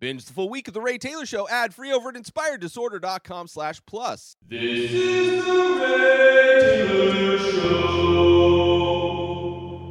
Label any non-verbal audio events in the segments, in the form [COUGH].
Binge the full week of The Ray Taylor Show ad free over at inspireddisorder.com slash plus. This is the Ray Taylor Show.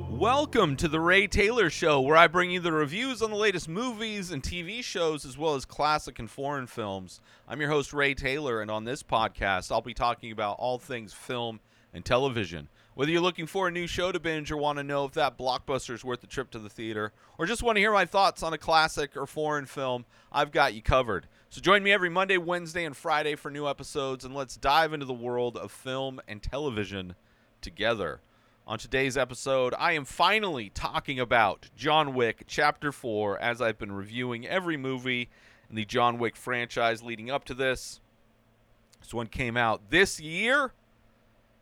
Welcome to The Ray Taylor Show, where I bring you the reviews on the latest movies and TV shows, as well as classic and foreign films. I'm your host, Ray Taylor, and on this podcast, I'll be talking about all things film and television. Whether you're looking for a new show to binge or want to know if that blockbuster is worth the trip to the theater, or just want to hear my thoughts on a classic or foreign film, I've got you covered. So join me every Monday, Wednesday, and Friday for new episodes, and let's dive into the world of film and television together. On today's episode, I am finally talking about John Wick Chapter 4 as I've been reviewing every movie in the John Wick franchise leading up to this. This one came out this year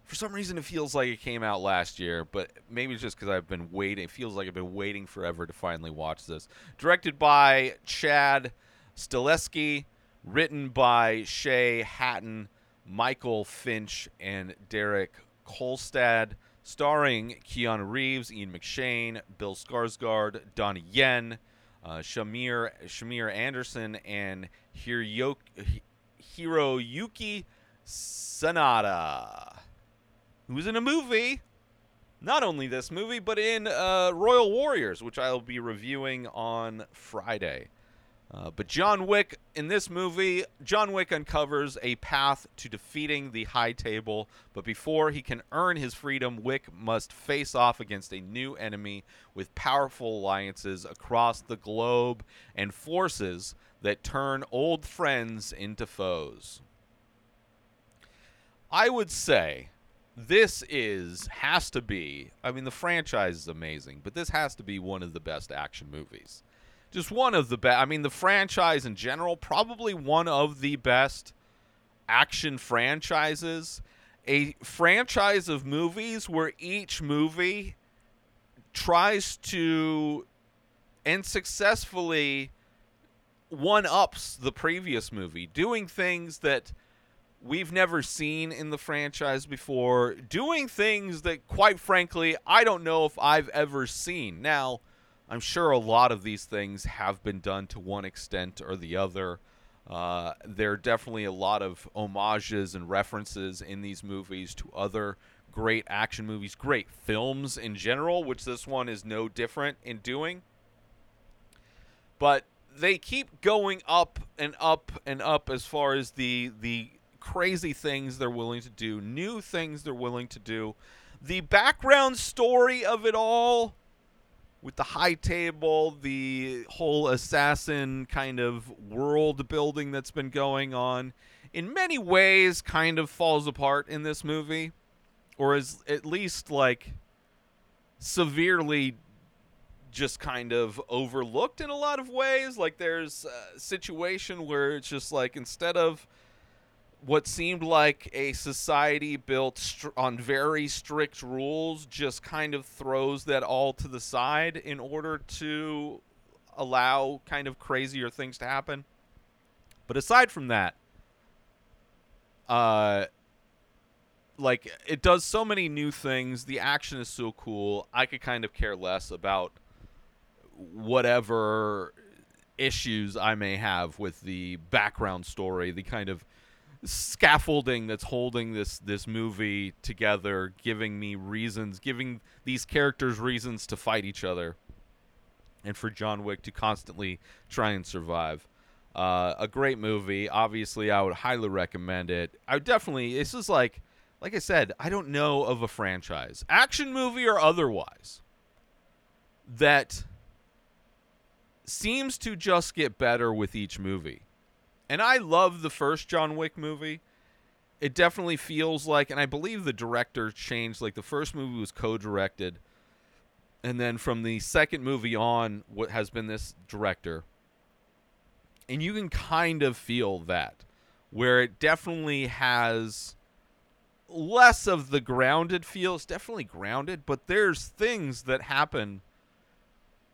for some reason it feels like it came out last year, but maybe it's just because I've been waiting. It feels like I've been waiting forever to finally watch this. Directed by Chad Stahelski, written by Shay Hatten, Michael Finch, and Derek Kolstad, starring Keanu Reeves, Ian McShane, Bill Skarsgård, Donnie Yen, uh, Shamir Shamir Anderson, and Hiroyuki Sanada who was in a movie. Not only this movie, but in uh, Royal Warriors, which I'll be reviewing on Friday. Uh, but John Wick, in this movie, John Wick uncovers a path to defeating the High Table. But before he can earn his freedom, Wick must face off against a new enemy with powerful alliances across the globe and forces that turn old friends into foes. I would say this is has to be i mean the franchise is amazing but this has to be one of the best action movies. Just one of the best i mean the franchise in general probably one of the best action franchises. A franchise of movies where each movie tries to and successfully one ups the previous movie doing things that we've never seen in the franchise before, doing things that, quite frankly, I don't know if I've ever seen. Now, I'm sure a lot of these things have been done to one extent or the other. Uh, there are definitely a lot of homages and references in these movies to other great action movies, great films in general, which this one is no different in doing. But they keep going up and up and up as far as the the crazy things they're willing to do, new things they're willing to do. The background story of it all with the high table, the whole assassin kind of world building that's been going on, in many ways kind of falls apart in this movie, or is at least like severely just kind of overlooked in a lot of ways. Like there's a situation where it's just like instead of what seemed like a society built str- on very strict rules just kind of throws that all to the side in order to allow kind of crazier things to happen. But aside from that, uh like it does so many new things. The action is so cool. I could kind of care less about whatever issues I may have with the background story, the kind of scaffolding that's holding this this movie together, giving me reasons, giving these characters reasons to fight each other, and for John Wick to constantly try and survive. Uh, a great movie. Obviously, I would highly recommend it. I definitely. This is like, like I said, I don't know of a franchise, action movie or otherwise, that seems to just get better with each movie and I love the first John Wick movie. It definitely feels like, and I believe the director changed. Like the first movie was co-directed, and then from the second movie on, what has been this director, and you can kind of feel that, where it definitely has less of the grounded feel. It's definitely grounded, but there's things that happen.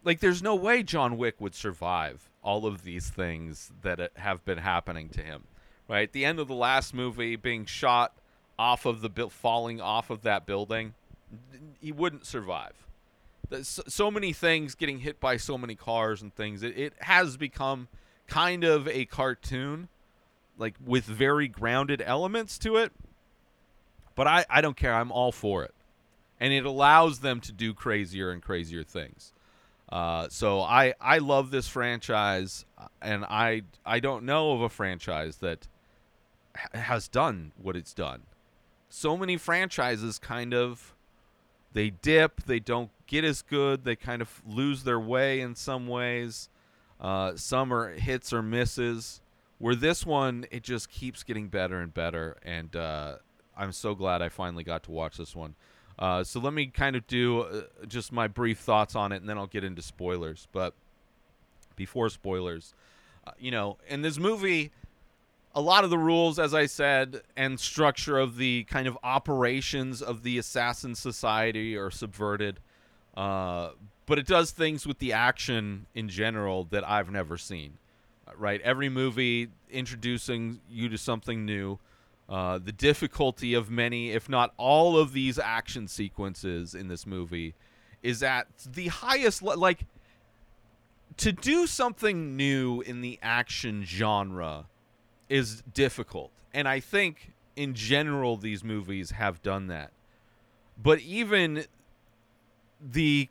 Like there's no way John Wick would survive all of these things that have been happening to him. Right, the end of the last movie, being shot off of the building, falling off of that building, he wouldn't survive. So many things getting hit by so many cars and things. It, it has become kind of a cartoon, like with very grounded elements to it. But I, I don't care. I'm all for it. And it allows them to do crazier and crazier things. Uh, so I, I love this franchise, uh, and I I don't know of a franchise that ha- has done what it's done. So many franchises kind of they dip, they don't get as good, they kind of lose their way in some ways. Uh, some are hits or misses. Where this one, it just keeps getting better and better, and uh, I'm so glad I finally got to watch this one. Uh, so let me kind of do uh, just my brief thoughts on it, and then I'll get into spoilers. But before spoilers, uh, you know, in this movie, a lot of the rules, as I said, and structure of the kind of operations of the assassin society are subverted. Uh, but it does things with the action in general that I've never seen. Uh, Right, every movie introducing you to something new. Uh, the difficulty of many, if not all, of these action sequences in this movie is at the highest. Le- like to do something new in the action genre is difficult, and I think in general these movies have done that. But even the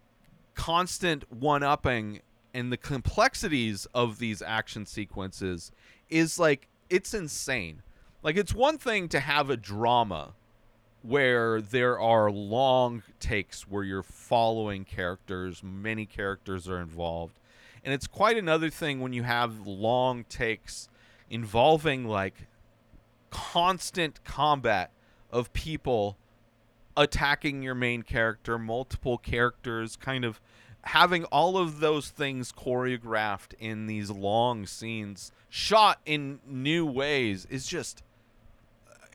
constant one upping and the complexities of these action sequences is like it's insane. Like it's one thing to have a drama where there are long takes where you're following characters, many characters are involved. And it's quite another thing when you have long takes involving like constant combat of people attacking your main character, multiple characters, kind of having all of those things choreographed in these long scenes, shot in new ways, is just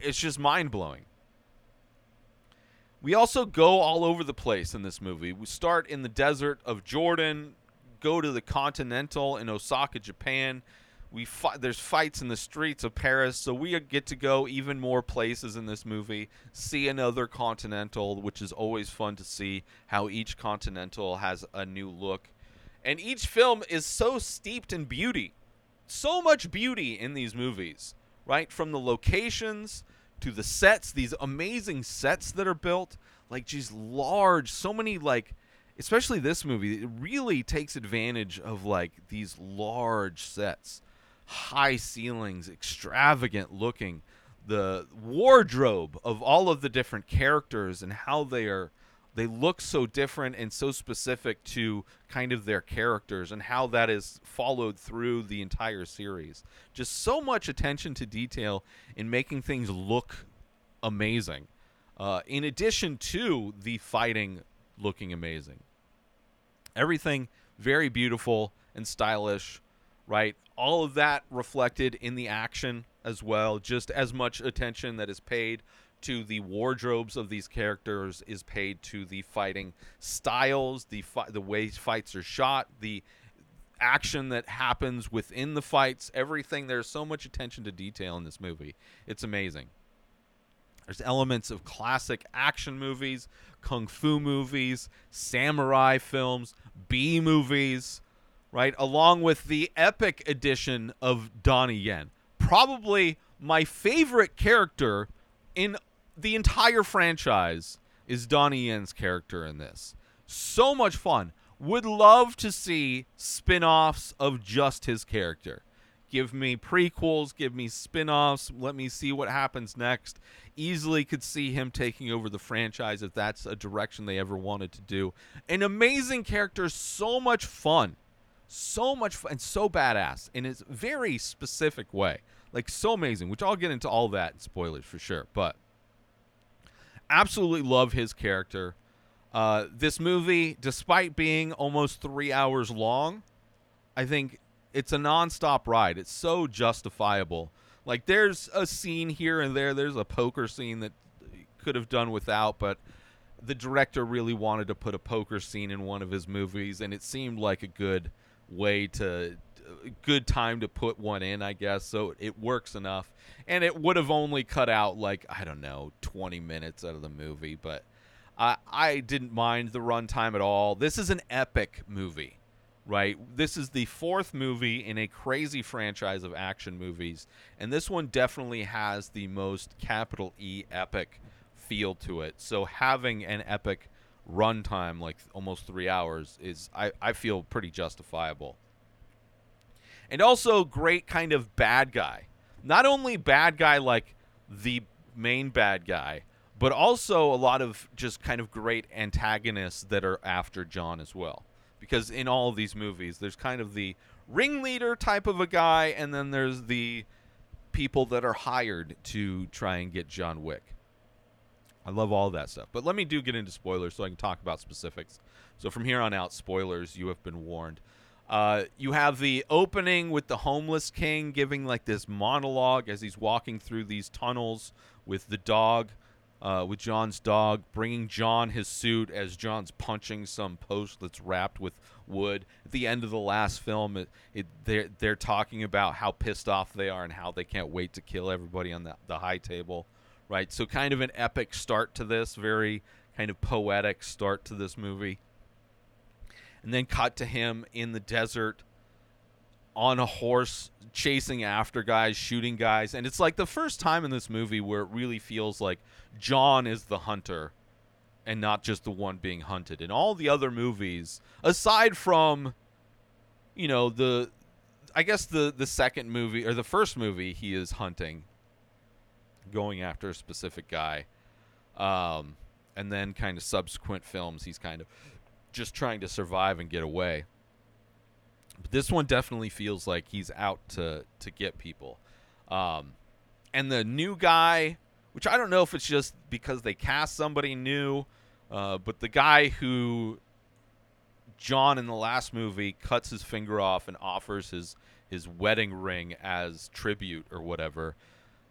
it's just mind blowing. We also go all over the place in this movie. We start in the desert of Jordan, go to the Continental in Osaka, Japan. We fi- there's fights in the streets of Paris, so we get to go even more places in this movie. See another Continental, which is always fun to see how each Continental has a new look. And each film is so steeped in beauty. So much beauty in these movies, right? From the locations to the sets, these amazing sets that are built, like just large, so many like especially this movie, it really takes advantage of like these large sets, high ceilings, extravagant looking, the wardrobe of all of the different characters and how they are they look so different and so specific to kind of their characters and how that is followed through the entire series. Just so much attention to detail in making things look amazing. Uh, in addition to the fighting looking amazing. Everything very beautiful and stylish, right? All of that reflected in the action as well. Just as much attention that is paid to the wardrobes of these characters is paid to the fighting styles, the fi- the way fights are shot, the action that happens within the fights, everything. There's so much attention to detail in this movie. It's amazing. There's elements of classic action movies, kung fu movies, samurai films, B movies, right? Along with the epic edition of Donnie Yen. Probably my favorite character in the entire franchise is Donnie Yen's character in this. So much fun. Would love to see spin offs of just his character. Give me prequels, give me spin offs, let me see what happens next. Easily could see him taking over the franchise if that's a direction they ever wanted to do. An amazing character, so much fun. So much fun and so badass in his very specific way. Like so amazing, which I'll get into all that in spoilers for sure. But absolutely love his character. Uh, this movie, despite being almost three hours long, I think it's a nonstop ride. It's so justifiable. Like there's a scene here and there. There's a poker scene that could have done without, but the director really wanted to put a poker scene in one of his movies, and it seemed like a good way to good time to put one in, I guess. So it works enough, and it would have only cut out like I don't know, 20 minutes out of the movie, but I I didn't mind the runtime at all. This is an epic movie right? This is the fourth movie in a crazy franchise of action movies, and this one definitely has the most capital E epic feel to it. So having an epic runtime like almost three hours is I, I feel pretty justifiable. And also great kind of bad guy. Not only bad guy like the main bad guy, but also a lot of just kind of great antagonists that are after John as well. Because in all of these movies, there's kind of the ringleader type of a guy, and then there's the people that are hired to try and get John Wick. I love all that stuff. But let me do get into spoilers so I can talk about specifics. So from here on out, spoilers, you have been warned. Uh, you have the opening with the homeless king giving like this monologue as he's walking through these tunnels with the dog, uh, with John's dog, bringing John his suit as John's punching some post that's wrapped with wood. At the end of the last film, it, it they're they're talking about how pissed off they are and how they can't wait to kill everybody on the the high table, right? So kind of an epic start to this, very kind of poetic start to this movie and then cut to him in the desert on a horse chasing after guys shooting guys. And it's like the first time in this movie where it really feels like john is the hunter and not just the one being hunted. In all the other movies aside from you know the i guess the the second movie or the first movie he is hunting going after a specific guy um and then kind of subsequent films he's kind of just trying to survive and get away. But this one definitely feels like he's out to to get people. Um, and the new guy, which I don't know if it's just because they cast somebody new, uh, but the guy who John in the last movie cuts his finger off and offers his his wedding ring as tribute or whatever.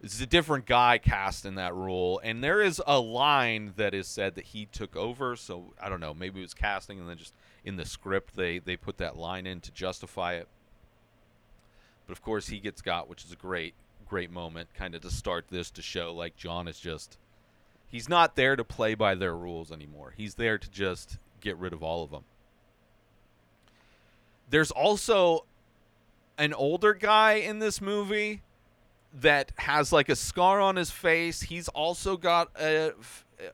It's a different guy cast in that role, and there is a line that is said that he took over. So I don't know, maybe it was casting, and then just in the script they they put that line in to justify it. But of course, he gets got, which is a great great moment, kind of to start this to show like John is just he's not there to play by their rules anymore. He's there to just get rid of all of them. There's also an older guy in this movie that has like a scar on his face. He's also got a,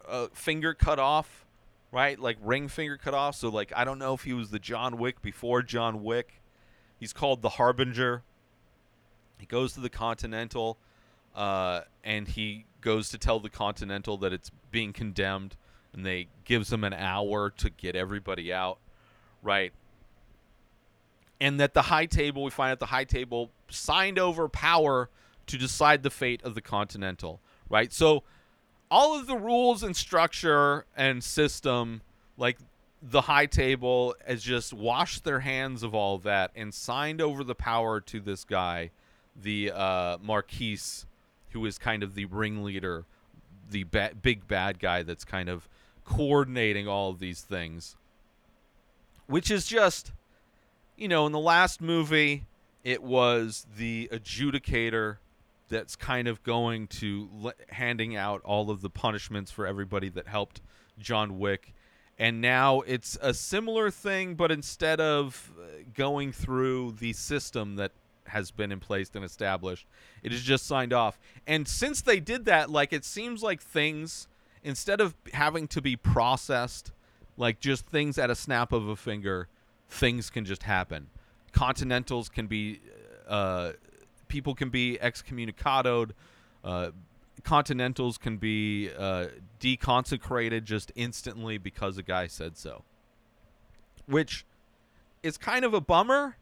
a, finger cut off, right? Like ring finger cut off. So like I don't know if he was the John Wick before John Wick. He's called the Harbinger. He goes to the Continental, uh, and he goes to tell the Continental that it's being condemned, and they gives him an hour to get everybody out, right? And that the high table, we find out the high table signed over power to decide the fate of the Continental, right? So all of the rules and structure and system, like the high table, has just washed their hands of all of that and signed over the power to this guy, the uh, Marquise, who is kind of the ringleader, the ba- big bad guy that's kind of coordinating all of these things. Which is just, you know, in the last movie, it was the adjudicator that's kind of going to le- handing out all of the punishments for everybody that helped John Wick. And now it's a similar thing, but instead of uh, going through the system that has been in place and established, it is just signed off. And since they did that, like it seems like things, instead of having to be processed, like just things at a snap of a finger, things can just happen. Continentals can be uh, people can be excommunicated. Uh, continentals can be uh, deconsecrated just instantly because a guy said so. Which is kind of a bummer,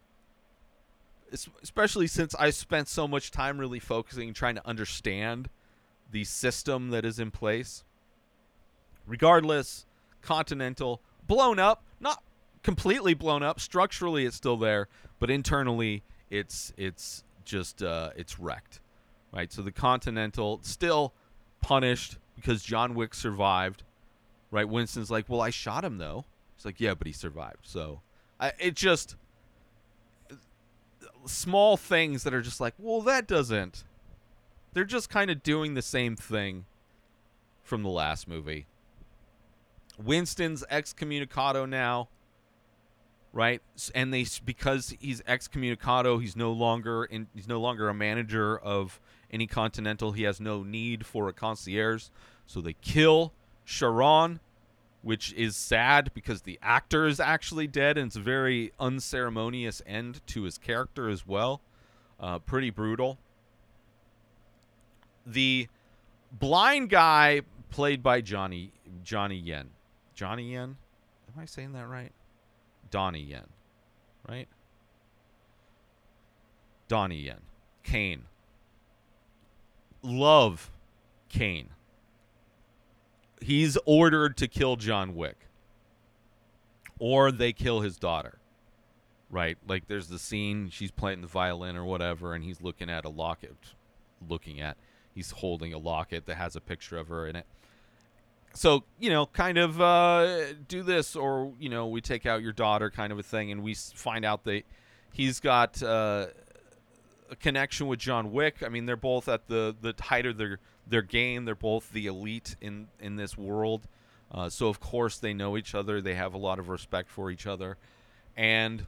especially since I spent so much time really focusing trying to understand the system that is in place. Regardless, Continental blown up, not completely blown up. Structurally, it's still there, but internally, it's it's just uh, it's wrecked, right? So the Continental still punished because John Wick survived, right? Winston's like, well, I shot him though. It's like, yeah, but he survived. So I, it just small things that are just like, well, that doesn't. They're just kind of doing the same thing from the last movie. Winston's excommunicado now. Right? And they because he's excommunicado, he's no longer in, he's no longer a manager of any Continental. He has no need for a concierge, so they kill Charon, which is sad because the actor is actually dead, and it's a very unceremonious end to his character as well. Uh, pretty brutal. The blind guy played by Johnny Johnny Yen. Johnny Yen? Am I saying that right? Donnie Yen. Right? Donnie Yen. Caine. Love Caine. He's ordered to kill John Wick. Or they kill his daughter. Right? Like there's the scene she's playing the violin or whatever and he's looking at a locket looking at he's holding a locket that has a picture of her in it so you know kind of uh, do this or you know we take out your daughter kind of a thing and we find out that he's got uh, a connection with john wick. I mean they're both at the the height of their their game. They're both the elite in in this world. Uh, so of course they know each other. They have a lot of respect for each other. And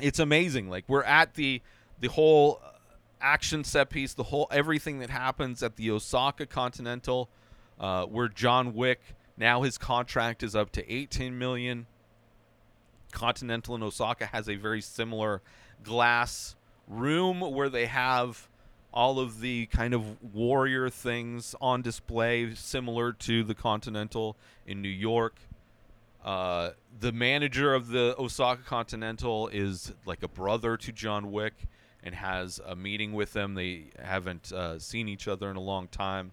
it's amazing. Like we're at the the whole uh, action set piece the whole everything that happens at the osaka continental uh, where john wick now his contract is up to 18 million continental in osaka has a very similar glass room where they have all of the kind of warrior things on display similar to the continental in new york uh, the manager of the Osaka Continental is like a brother to John Wick and has a meeting with him. They haven't uh, seen each other in a long time.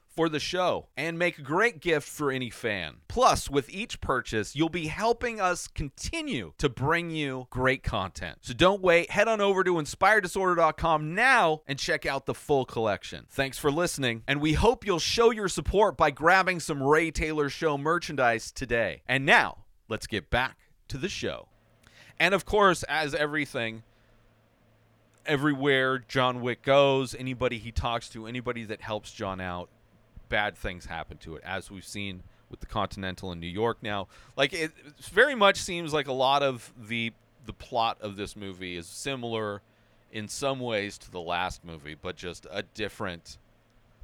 for the show and make a great gift for any fan. Plus, with each purchase, you'll be helping us continue to bring you great content. So don't wait, head on over to inspireddisorder.com now and check out the full collection. Thanks for listening, and we hope you'll show your support by grabbing some Ray Taylor Show merchandise today. And now, let's get back to the show. And of course, as everything, everywhere John Wick goes, anybody he talks to, anybody that helps John out, bad things happen to it, as we've seen with the Continental in New York now. Like it, it very much seems like a lot of the the plot of this movie is similar in some ways to the last movie, but just a different.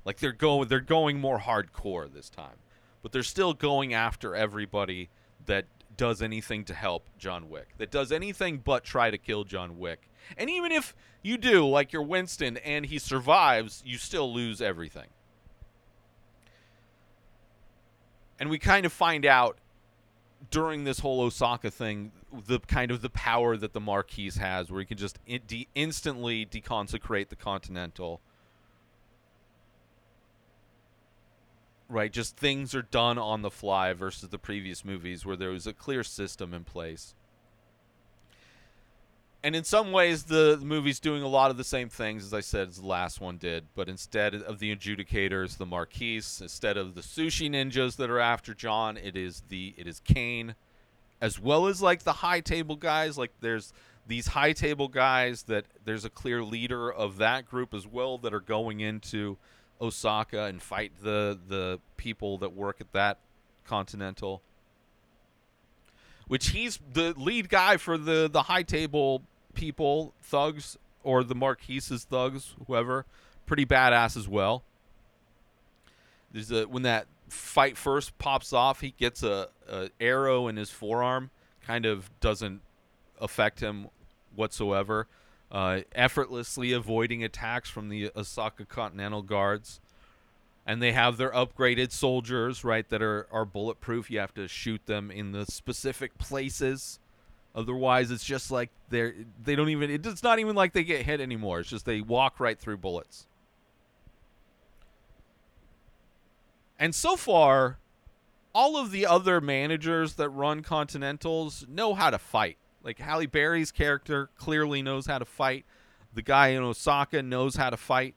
Like they're going they're going more hardcore this time, but they're still going after everybody that does anything to help John Wick, that does anything but try to kill John Wick. And even if you do, like you're Winston, and he survives, you still lose everything. And we kind of find out during this whole Osaka thing the kind of the power that the Marquise has, where he can just in- de- instantly deconsecrate the Continental. Right, just things are done on the fly versus the previous movies where there was a clear system in place. And in some ways, the, the movie's doing a lot of the same things, as I said, as the last one did. But instead of the adjudicators, the Marquise, instead of the sushi ninjas that are after John, it is the it is Caine, as well as like the high table guys. Like there's these high table guys that there's a clear leader of that group as well that are going into Osaka and fight the the people that work at that Continental which he's the lead guy for the the high table people, thugs or the Marquise's thugs, whoever. Pretty badass as well. There's a when that fight first pops off, he gets a, a arrow in his forearm. Kind of doesn't affect him whatsoever. Uh, effortlessly avoiding attacks from the Osaka Continental Guards and they have their upgraded soldiers right that are, are bulletproof. You have to shoot them in the specific places. Otherwise it's just like they're they don't even it's not even like they get hit anymore. It's just they walk right through bullets. And so far all of the other managers that run continentals know how to fight. Like halle berry's character clearly knows how to fight. The guy in osaka knows how to fight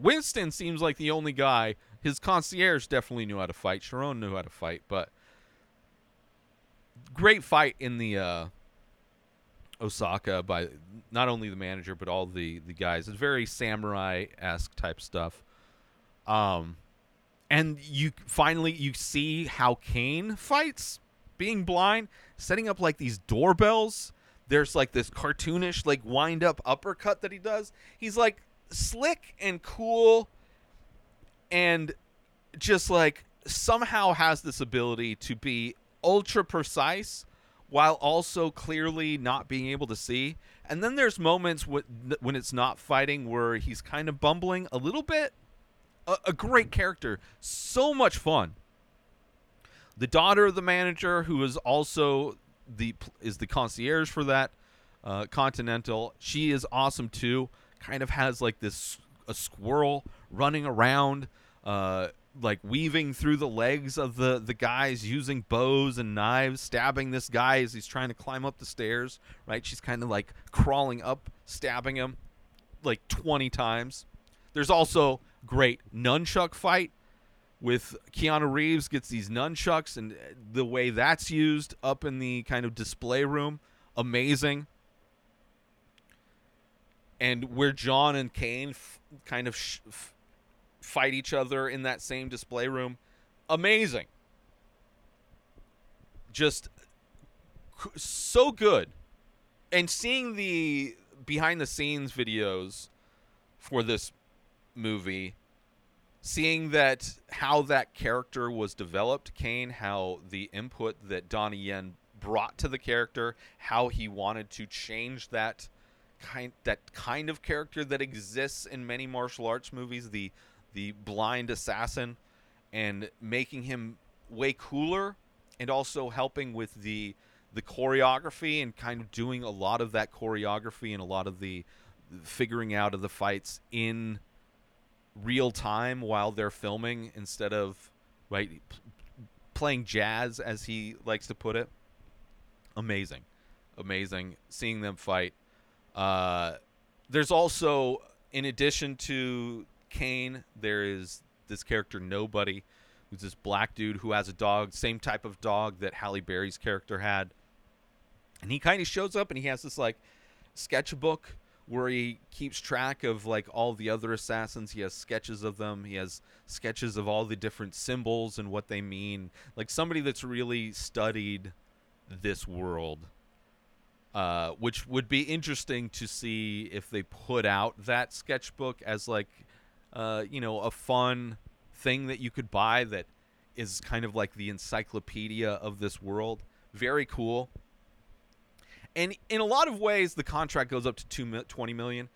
Winston seems like the only guy. His concierge definitely knew how to fight. Charon knew how to fight, but great fight in the uh, Osaka by not only the manager but all the the guys. It's very samurai esque type stuff. Um, and you finally you see how Caine fights, being blind, setting up like these doorbells. There's like this cartoonish like wind up uppercut that he does. He's like slick and cool, and just like somehow has this ability to be ultra precise while also clearly not being able to see. And then there's moments wh- when it's not fighting where he's kind of bumbling a little bit. A, a great character, so much fun. The daughter of the manager, who is also the is the concierge for that uh, Continental, she is awesome too. Kind of has like this a squirrel running around. Uh, like weaving through the legs of the the guys using bows and knives stabbing this guy as he's trying to climb up the stairs right she's kind of like crawling up stabbing him like 20 times there's also great nunchuck fight with Keanu Reeves gets these nunchucks and the way that's used up in the kind of display room amazing and where John and Caine f- kind of sh- f- fight each other in that same display room. Amazing. Just so good. And seeing the behind the scenes videos for this movie, seeing that how that character was developed, Caine, how the input that Donnie Yen brought to the character, how he wanted to change that kind that kind of character that exists in many martial arts movies, the the blind assassin and making him way cooler and also helping with the the choreography and kind of doing a lot of that choreography and a lot of the figuring out of the fights in real time while they're filming instead of right p- playing jazz as he likes to put it. Amazing. Amazing seeing them fight uh, there's also in addition to Caine, there is this character Nobody, who's this black dude who has a dog, same type of dog that Halle Berry's character had. And he kind of shows up and he has this like sketchbook where he keeps track of like all the other assassins. He has sketches of them. He has sketches of all the different symbols and what they mean. Like somebody that's really studied this world. Uh, which would be interesting to see if they put out that sketchbook as like uh, you know, a fun thing that you could buy that is kind of like the encyclopedia of this world. Very cool. And in a lot of ways, the contract goes up to two mi- 20 million.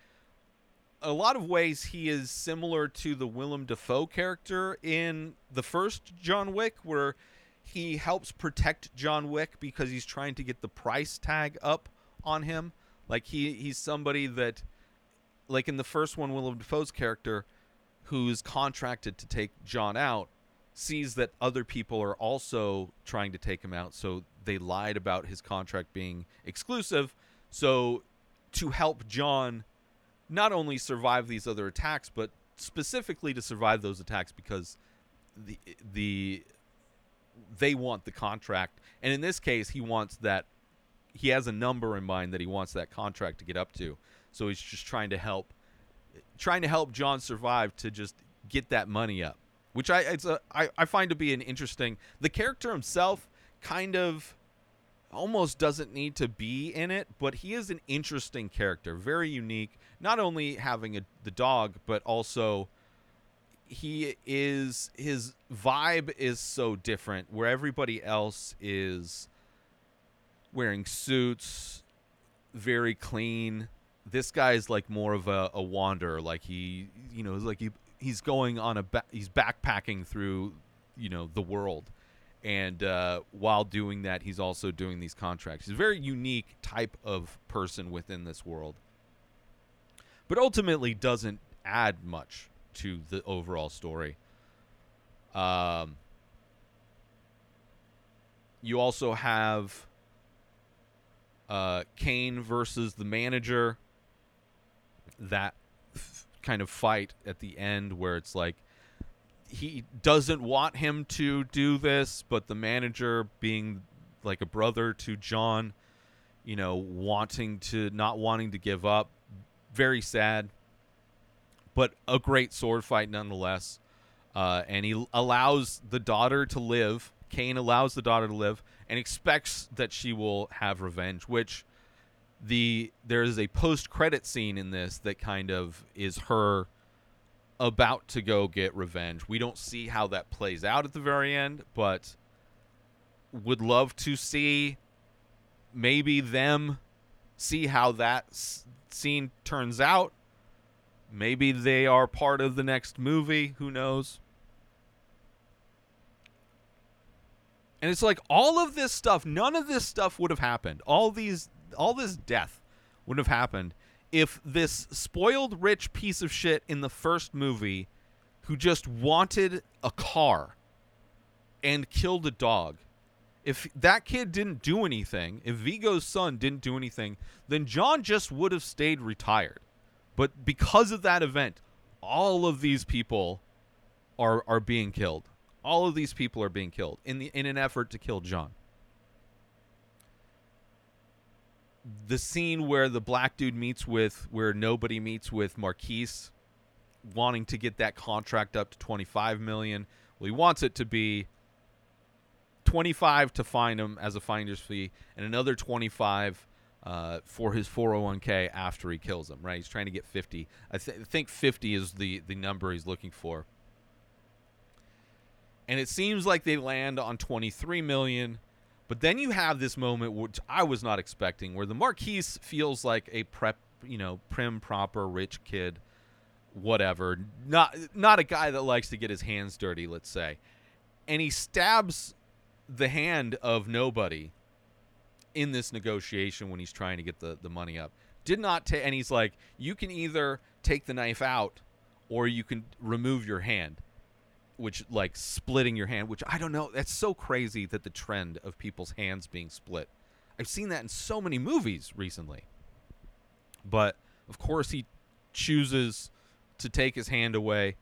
A lot of ways, he is similar to the Willem Dafoe character in the first John Wick, where he helps protect John Wick because he's trying to get the price tag up on him. Like he he's somebody that, like in the first one, Willem Dafoe's character who's contracted to take John out sees that other people are also trying to take him out, so they lied about his contract being exclusive. So to help John not only survive these other attacks, but specifically to survive those attacks because the the they want the contract, and in this case, he wants that he has a number in mind that he wants that contract to get up to. So he's just trying to help trying to help John survive to just get that money up, which I it's a I, I find to be an interesting. The character himself kind of almost doesn't need to be in it, but he is an interesting character, very unique. Not only having a, the dog, but also he is his vibe is so different. Where everybody else is wearing suits, very clean. This guy's like more of a, a wanderer. Like he, you know, like he he's going on a ba- he's backpacking through, you know, the world, and uh, while doing that, he's also doing these contracts. He's a very unique type of person within this world, but ultimately doesn't add much to the overall story. Um, you also have uh, Caine versus the manager. That kind of fight at the end where it's like he doesn't want him to do this, but the manager being like a brother to John, you know, wanting to not wanting to give up, very sad. But a great sword fight nonetheless. Uh, and he allows the daughter to live. Caine allows the daughter to live and expects that she will have revenge, which the there is a post credit scene in this that kind of is her about to go get revenge. We don't see how that plays out at the very end, but would love to see maybe them see how that s- scene turns out. Maybe they are part of the next movie, who knows? And it's like all of this stuff, none of this stuff would have happened. All these all this death would have happened if this spoiled rich piece of shit in the first movie who just wanted a car and killed a dog if that kid didn't do anything if Viggo's son didn't do anything then john just would have stayed retired but because of that event all of these people are are being killed all of these people are being killed in the in an effort to kill john the scene where the black dude meets with where nobody meets with Marquise wanting to get that contract up to 25 million. Well, he wants it to be 25 to find him as a finder's fee and another 25 uh, for his 401k after he kills him, right? He's trying to get 50. I th- think 50 is the the number he's looking for. And it seems like they land on 23 million. But then you have this moment which I was not expecting, where the Marquise feels like a prep, you know, prim, proper, rich kid, whatever. Not not a guy that likes to get his hands dirty, let's say. And he stabs the hand of nobody in this negotiation when he's trying to get the, the money up. Did not take, and he's like, you can either take the knife out or you can remove your hand which like splitting your hand, which I don't know. That's so crazy that the trend of people's hands being split. I've seen that in so many movies recently. But of course, he chooses to take his hand away,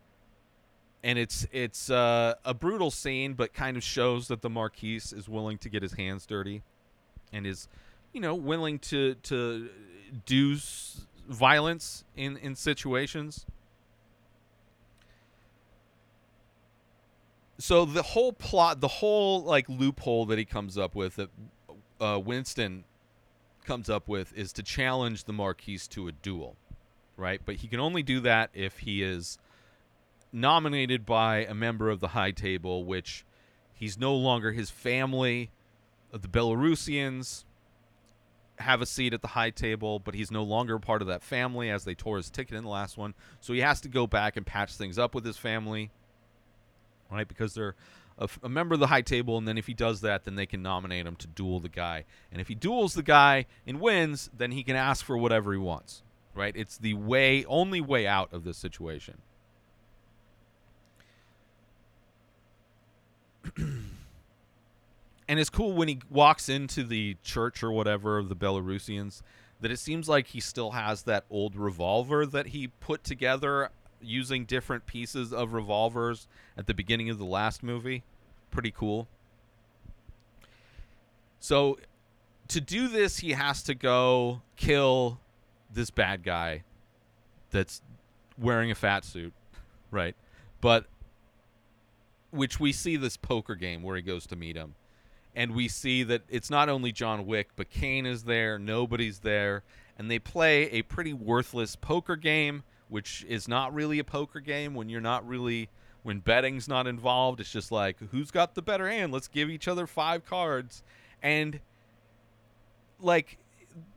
and it's it's uh, a brutal scene, but kind of shows that the Marquise is willing to get his hands dirty, and is, you know, willing to to do violence in in situations. so the whole plot the whole like loophole that he comes up with that uh, winston comes up with is to challenge the marquise to a duel right but he can only do that if he is nominated by a member of the high table which he's no longer his family the belarusians have a seat at the high table but he's no longer part of that family as they tore his ticket in the last one so he has to go back and patch things up with his family right? Because they're a member of the high table, and then if he does that, then they can nominate him to duel the guy. And if he duels the guy and wins, then he can ask for whatever he wants, right? It's the way, only way out of this situation. [CLEARS THROAT] and it's cool when he walks into the church or whatever of the Belarusians that it seems like he still has that old revolver that he put together using different pieces of revolvers at the beginning of the last movie. Pretty cool. So to do this, he has to go kill this bad guy that's wearing a fat suit, right? But which we see this poker game where he goes to meet him. And we see that it's not only John Wick, but Caine is there, nobody's there, and they play a pretty worthless poker game which is not really a poker game when you're not really when betting's not involved. It's just like who's got the better hand? Let's give each other five cards, and like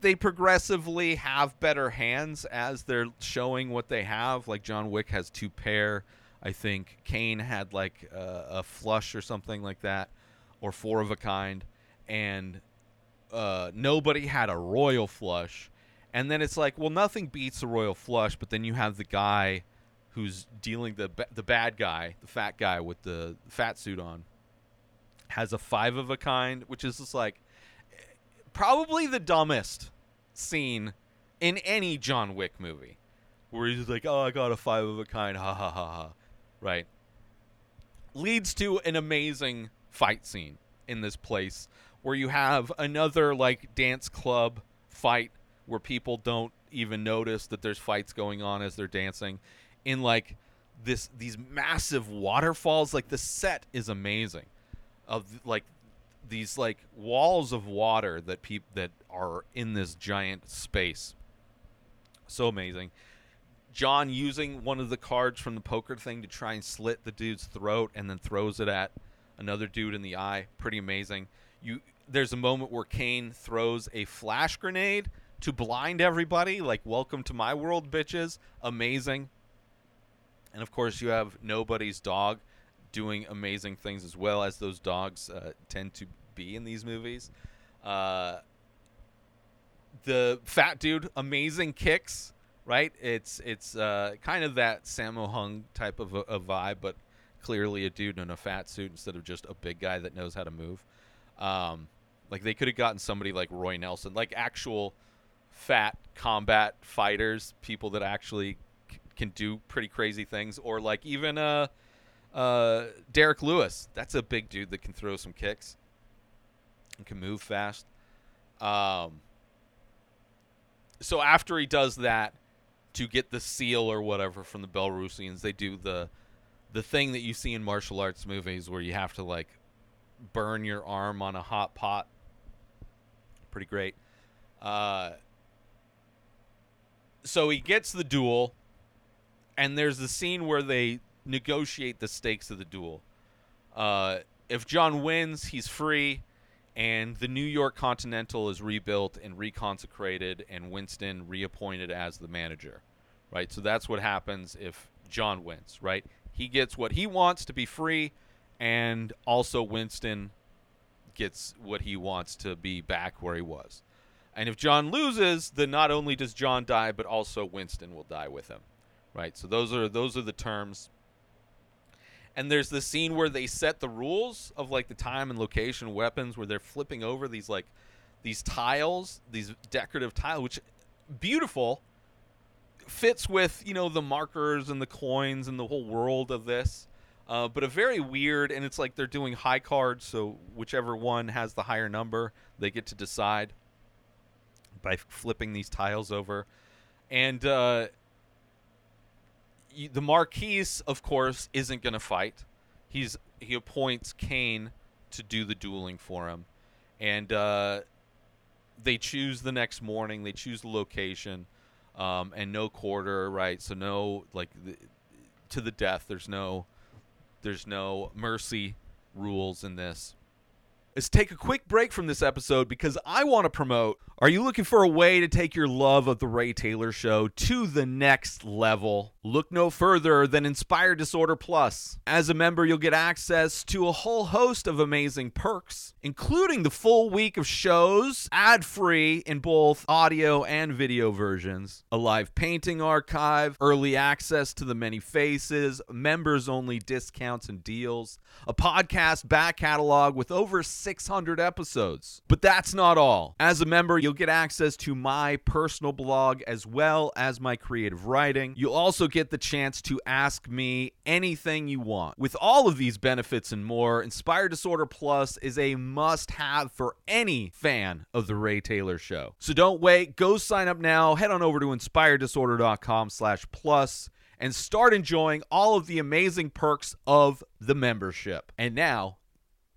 they progressively have better hands as they're showing what they have. Like John Wick has two pair. I think Caine had like a, a flush or something like that, or four of a kind, and uh, nobody had a royal flush and then it's like, well, nothing beats a royal flush, but then you have the guy who's dealing the ba- the bad guy, the fat guy with the fat suit on, has a five of a kind, which is just like probably the dumbest scene in any John Wick movie. where he's like, "Oh, I got a five of a kind," ha ha ha ha, right? Leads to an amazing fight scene in this place where you have another like dance club fight where people don't even notice that there's fights going on as they're dancing in like this these massive waterfalls. Like the set is amazing of like these like walls of water that peop- that are in this giant space. So amazing. John using one of the cards from the poker thing to try and slit the dude's throat and then throws it at another dude in the eye pretty amazing you there's a moment where Caine throws a flash grenade to blind everybody like welcome to my world bitches amazing and of course, you have nobody's dog doing amazing things as well as those dogs uh, tend to be in these movies. Uh, the fat dude, amazing kicks, right? It's it's uh, kind of that Sammo Hung type of a, a, vibe, but clearly a dude in a fat suit instead of just a big guy that knows how to move. Um, like they could have gotten somebody like Roy Nelson, like actual fat combat fighters, people that actually can do pretty crazy things, or like even uh, uh, Derrick Lewis. That's a big dude that can throw some kicks and can move fast. Um, so after he does that, to get the seal or whatever from the Belarusians, they do the the thing that you see in martial arts movies where you have to like burn your arm on a hot pot. Pretty great. Uh, so he gets the duel and there's the scene where they negotiate the stakes of the duel. Uh, if John wins, he's free, and the New York Continental is rebuilt and reconsecrated, and Winston reappointed as the manager. Right? So that's what happens if John wins, right? He gets what he wants to be free, and also Winston gets what he wants to be back where he was. And if John loses, then not only does John die, but also Winston will die with him right? So those are those are the terms. And there's the scene where they set the rules of like the time and location weapons where they're flipping over these like these tiles, these decorative tiles, which beautiful fits with you know the markers and the coins and the whole world of this. Uh, but a very weird, and it's like they're doing high cards, so whichever one has the higher number, they get to decide by flipping these tiles over. And uh, the Marquise, of course, isn't going to fight. He's he appoints Caine to do the dueling for him, and uh, they choose the next morning. They choose the location, um, and no quarter, right? So no like the, to the death. There's no there's no mercy rules in this is take a quick break from this episode because I want to promote. Are you looking for a way to take your love of The Ray Taylor Show to the next level? Look no further than Inspired Disorder Plus. As a member, you'll get access to a whole host of amazing perks, including the full week of shows, ad free in both audio and video versions, a live painting archive, early access to the many faces, members only discounts and deals, a podcast back catalog with over 600 episodes. But that's not all. As a member, you'll get access to my personal blog as well as my creative writing. You'll also get the chance to ask me anything you want. With all of these benefits and more, Inspired Disorder Plus is a must have for any fan of The Ray Taylor Show. So don't wait. Go sign up now. Head on over to inspireddisorder.com slash plus and start enjoying all of the amazing perks of the membership. And now,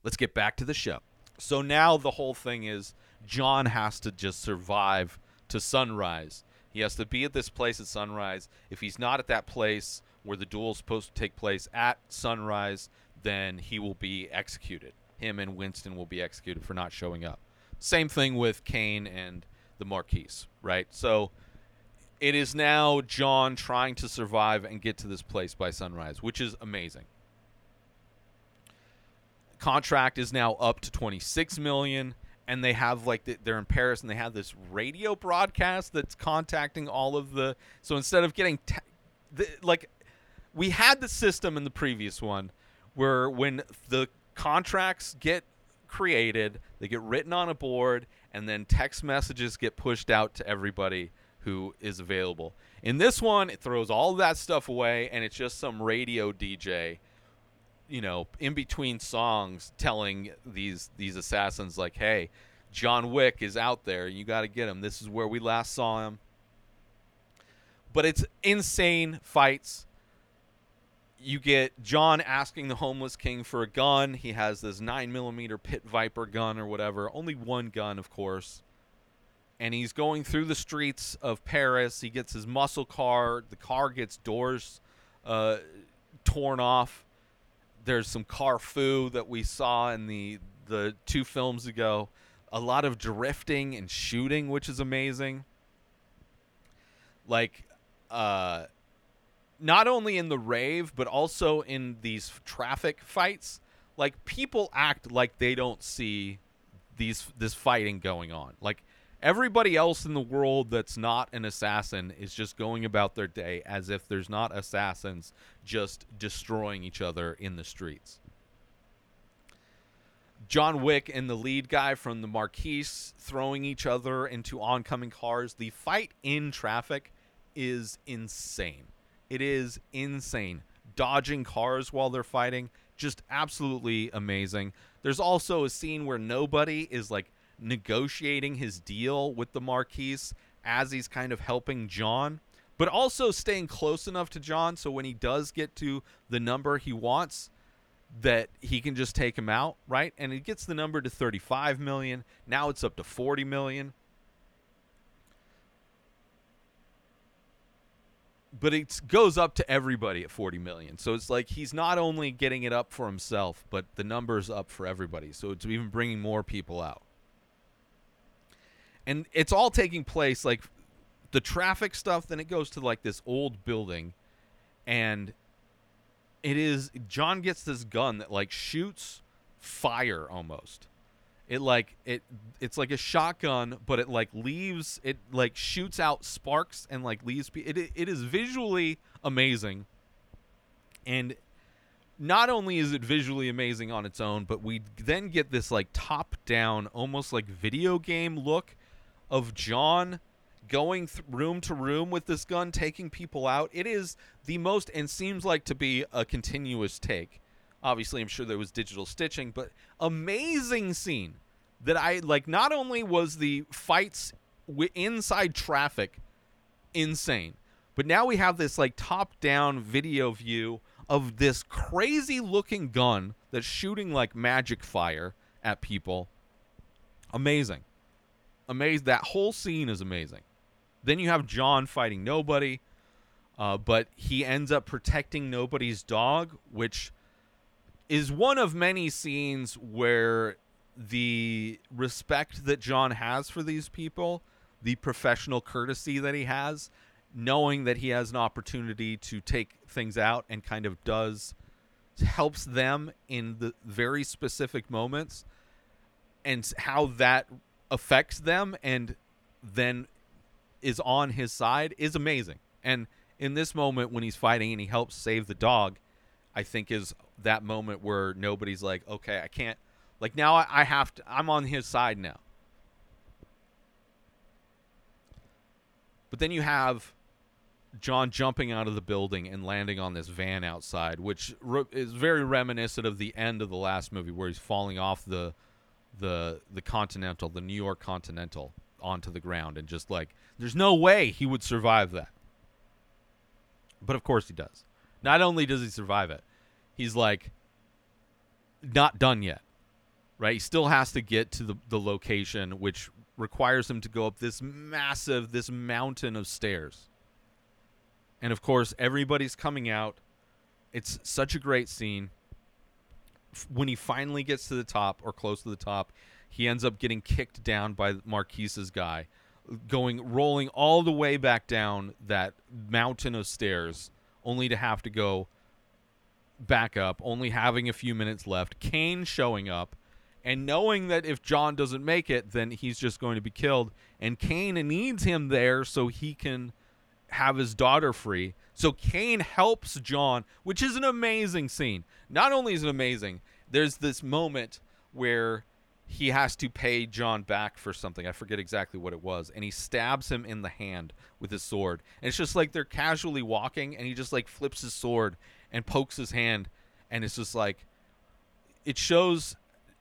let's get back to the show. So now the whole thing is John has to just survive to sunrise. He has to be at this place at sunrise. If he's not at that place where the duel is supposed to take place at sunrise, then he will be executed. Him and Winston will be executed for not showing up. Same thing with Caine and the Marquise, right? So it is now John trying to survive and get to this place by sunrise, which is amazing contract is now up to 26 million and they have like they're in Paris and they have this radio broadcast that's contacting all of the so instead of getting te- the, like we had the system in the previous one where when the contracts get created they get written on a board and then text messages get pushed out to everybody who is available. In this one, it throws all that stuff away and it's just some radio DJ, you know, in between songs telling these these assassins like, "Hey, John Wick is out there. You got to get him. This is where we last saw him." But it's insane fights. You get John asking the homeless king for a gun. He has this nine millimeter Pit Viper gun or whatever. Only one gun, of course and he's going through the streets of Paris. He gets his muscle car. The car gets doors uh, torn off. There's some car fu that we saw in the the two films ago. A lot of drifting and shooting, which is amazing. Like, uh, not only in the rave, but also in these traffic fights. Like people act like they don't see these this fighting going on. Like everybody else in the world that's not an assassin is just going about their day as if there's not assassins just destroying each other in the streets. John Wick and the lead guy from the Marquise throwing each other into oncoming cars. The fight in traffic is insane. It is insane. Dodging cars while they're fighting, just absolutely amazing. There's also a scene where nobody is like negotiating his deal with the Marquise as he's kind of helping John, but also staying close enough to John so when he does get to the number he wants, that he can just take him out, right? And he gets the number to 35 million. Now it's up to 40 million. But it goes up to everybody at 40 million. So it's like he's not only getting it up for himself, but the number's up for everybody. So it's even bringing more people out and it's all taking place like the traffic stuff then it goes to like this old building and it is john gets this gun that like shoots fire almost. It like it it's like a shotgun but it like leaves it like shoots out sparks and like leaves it, it is visually amazing. And not only is it visually amazing on its own but we then get this like top down almost like video game look of John going th- room to room with this gun, taking people out. It is the most, and seems like to be a continuous take. Obviously, I'm sure there was digital stitching, but amazing scene that I like. Not only was the fights w- inside traffic insane, but now we have this like top down video view of this crazy looking gun that's shooting like magic fire at people. Amazing amazing. That whole scene is amazing. Then you have John fighting nobody, uh, but he ends up protecting nobody's dog, which is one of many scenes where the respect that John has for these people, the professional courtesy that he has, knowing that he has an opportunity to take things out and kind of does helps them in the very specific moments and how that affects them and then is on his side is amazing. And in this moment when he's fighting and he helps save the dog, I think is that moment where nobody's like, okay, I can't. Like now I, I have to. I'm on his side now. But then you have John jumping out of the building and landing on this van outside, which re- is very reminiscent of the end of the last movie where he's falling off the the the Continental, the New York Continental, onto the ground, and just like there's no way he would survive that. But of course he does. Not only does he survive it, he's like not done yet. Right? He still has to get to the, the location, which requires him to go up this massive, this mountain of stairs. And of course, everybody's coming out. It's such a great scene when he finally gets to the top or close to the top, he ends up getting kicked down by Marquise's guy, going rolling all the way back down that mountain of stairs, only to have to go back up, only having a few minutes left. Caine showing up and knowing that if John doesn't make it, then he's just going to be killed. And Caine needs him there so he can have his daughter free. So Caine helps John, which is an amazing scene. Not only is it amazing, there's this moment where he has to pay John back for something. I forget exactly what it was. And he stabs him in the hand with his sword. And it's just like they're casually walking and he just like flips his sword and pokes his hand and it's just like it shows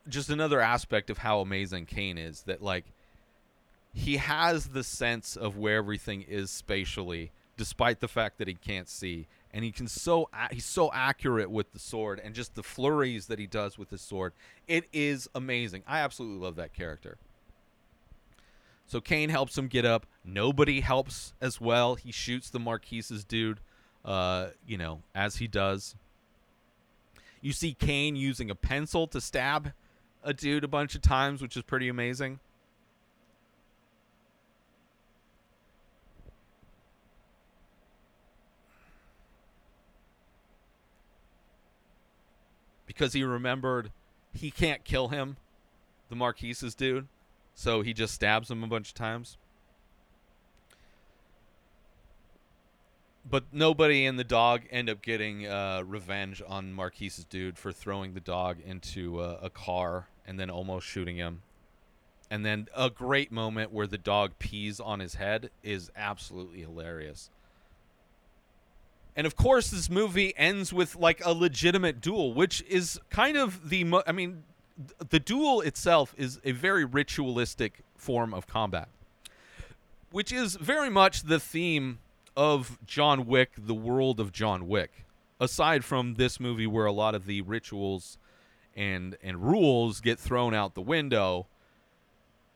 just another aspect of how amazing Caine is that like he has the sense of where everything is spatially despite the fact that he can't see. And he can so he's so accurate with the sword and just the flurries that he does with his sword. It is amazing. I absolutely love that character. So Caine helps him get up. Nobody helps as well. He shoots the marquise's dude uh you know as he does. You see Caine using a pencil to stab a dude a bunch of times which is pretty amazing because he remembered he can't kill him, the Marquise's dude, so he just stabs him a bunch of times. But nobody and the dog end up getting uh, revenge on Marquise's dude for throwing the dog into uh, a car and then almost shooting him. And then a great moment where the dog pees on his head is absolutely hilarious. And of course, this movie ends with like a legitimate duel, which is kind of the. Mo- I mean, th- the duel itself is a very ritualistic form of combat, which is very much the theme of John Wick, the world of John Wick. Aside from this movie, where a lot of the rituals and and rules get thrown out the window,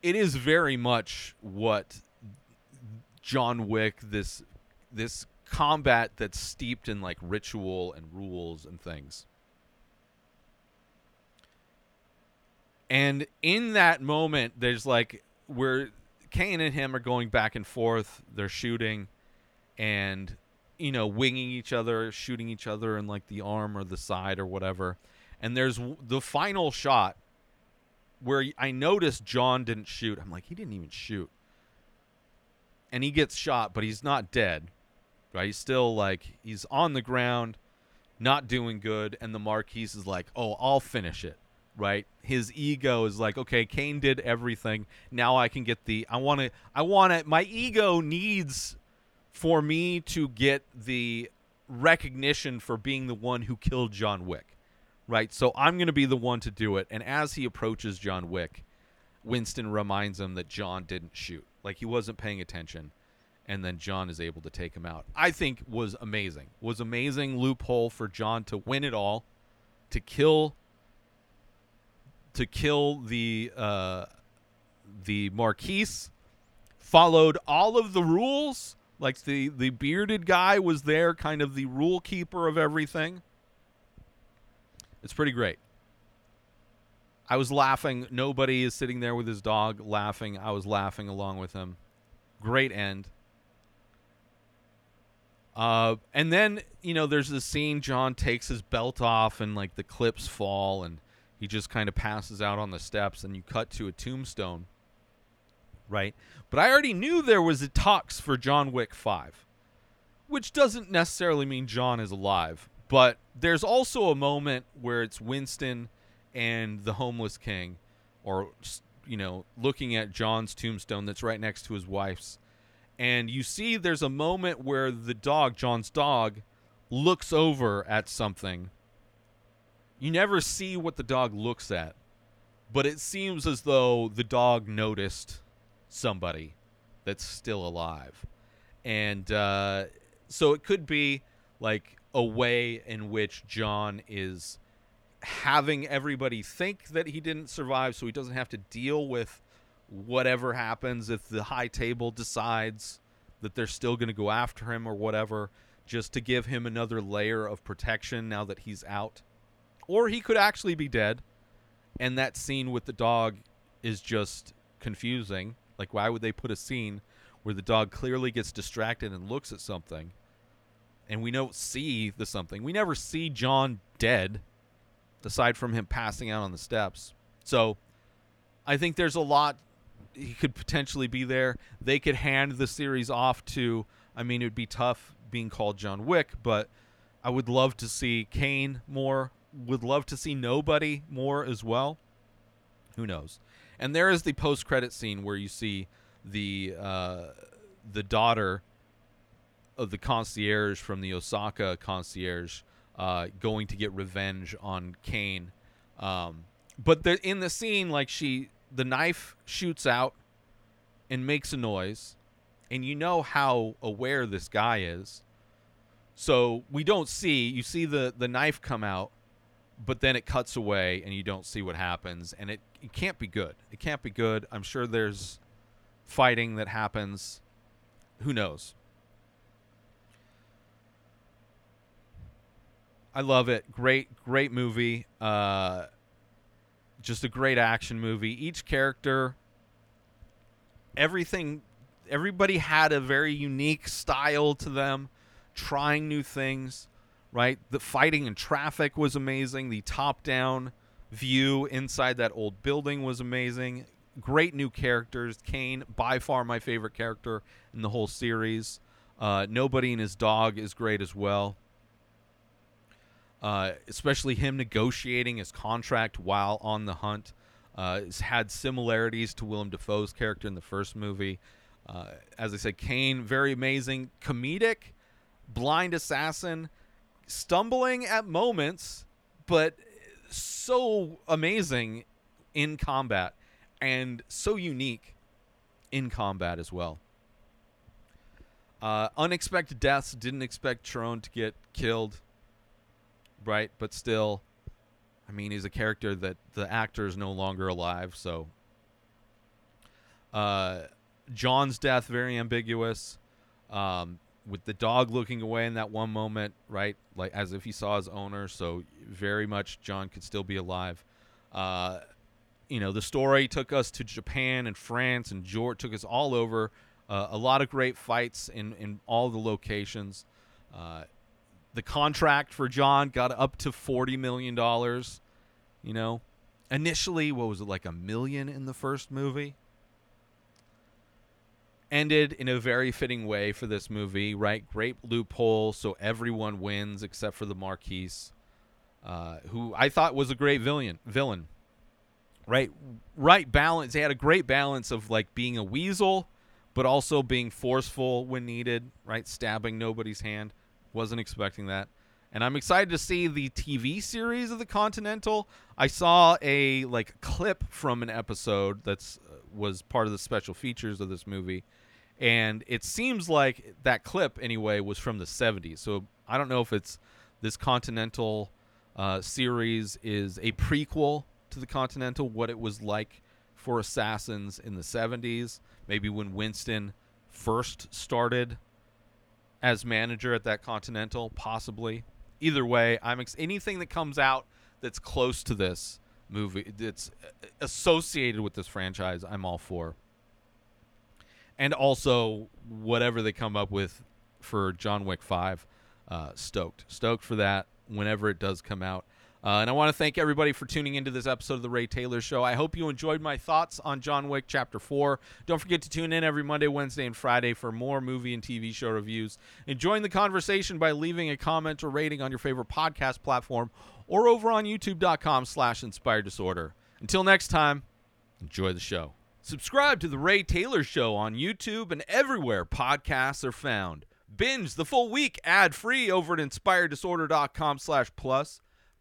it is very much what John Wick this this combat that's steeped in like ritual and rules and things. And in that moment, there's like where Caine and him are going back and forth. They're shooting and, you know, winging each other, shooting each other in like the arm or the side or whatever. And there's the final shot where I noticed John didn't shoot. I'm like, he didn't even shoot. And he gets shot, but he's not dead right? He's still like he's on the ground, not doing good, and the Marquise is like, "Oh, I'll finish it." Right? His ego is like, "Okay, Caine did everything. Now I can get the I want to I want to my ego needs for me to get the recognition for being the one who killed John Wick." Right? So I'm going to be the one to do it. And as he approaches John Wick, Winston reminds him that John didn't shoot. Like he wasn't paying attention and then John is able to take him out. I think was amazing. Was amazing loophole for John to win it all, to kill to kill the uh the Marquise, followed all of the rules. Like the the bearded guy was there, kind of the rule keeper of everything. It's pretty great. I was laughing. Nobody is sitting there with his dog laughing. I was laughing along with him. Great end. Uh, and then you know, there's this scene. John takes his belt off, and like the clips fall, and he just kind of passes out on the steps. And you cut to a tombstone, right? But I already knew there was a tux for John Wick Five, which doesn't necessarily mean John is alive. But there's also a moment where it's Winston and the homeless king, or you know, looking at John's tombstone that's right next to his wife's and you see there's a moment where the dog, John's dog, looks over at something. You never see what the dog looks at, but it seems as though the dog noticed somebody that's still alive. And uh, so it could be like a way in which John is having everybody think that he didn't survive so he doesn't have to deal with whatever happens if the high table decides that they're still going to go after him or whatever just to give him another layer of protection now that he's out. Or he could actually be dead and that scene with the dog is just confusing. Like why would they put a scene where the dog clearly gets distracted and looks at something and we don't see the something? We never see John dead aside from him passing out on the steps. So I think there's a lot he could potentially be there. They could hand the series off to. I mean, it would be tough being called John Wick, but I would love to see Caine more. Would love to see nobody more as well. Who knows? And there is the post-credit scene where you see the uh, the daughter of the concierge from the Osaka concierge uh, going to get revenge on Caine. Um, but the, in the scene, like she, the knife shoots out and makes a noise, and you know how aware this guy is. So we don't see. You see the the knife come out, but then it cuts away, and you don't see what happens, and it it can't be good. It can't be good. I'm sure there's fighting that happens. Who knows? I love it. Great, great movie. Uh, just a great action movie. Each character, everything, everybody had a very unique style to them, trying new things. Right, the fighting in traffic was amazing. The top-down view inside that old building was amazing. Great new characters. Caine, by far my favorite character in the whole series. Uh, Nobody and his dog is great as well uh, especially him negotiating his contract while on the hunt. Uh, had similarities to Willem Dafoe's character in the first movie. Uh, as I said, Caine, very amazing, comedic, blind assassin, stumbling at moments, but so amazing in combat and so unique in combat as well. Uh, unexpected deaths. Didn't expect Charon to get killed right? But still, I mean, he's a character that the actor is no longer alive. So, uh, John's death very ambiguous. Um, with the dog looking away in that one moment, right, like as if he saw his owner. So very much John could still be alive. Uh, you know, the story took us to Japan and France and George took us all over. Uh, a lot of great fights in in all the locations. The contract for John got up to forty million dollars. You know, initially, what was it like a million in the first movie? Ended in a very fitting way for this movie, right? Great loophole, so everyone wins except for the Marquise, uh, who I thought was a great villain. Villain, right? Right balance. They had a great balance of like being a weasel, but also being forceful when needed, right? Stabbing nobody's hand. Wasn't expecting that. And I'm excited to see the TV series of the Continental. I saw a like clip from an episode that's uh, was part of the special features of this movie. And it seems like that clip anyway was from the 70s. So I don't know if it's this Continental uh, series is a prequel to the Continental, what it was like for assassins in the 70s, maybe when Winston first started as manager at that Continental, possibly. Either way, I'm ex- anything that comes out that's close to this movie, that's uh, associated with this franchise, I'm all for. And also, whatever they come up with for John Wick Five, uh, stoked, stoked for that whenever it does come out. Uh, and I want to thank everybody for tuning into this episode of The Ray Taylor Show. I hope you enjoyed my thoughts on John Wick Chapter 4. Don't forget to tune in every Monday, Wednesday, and Friday for more movie and TV show reviews. And join the conversation by leaving a comment or rating on your favorite podcast platform or over on youtube.com slash inspired disorder. Until next time, enjoy the show. Subscribe to The Ray Taylor Show on YouTube and everywhere podcasts are found. Binge the full week ad-free over at inspireddisorder.com slash plus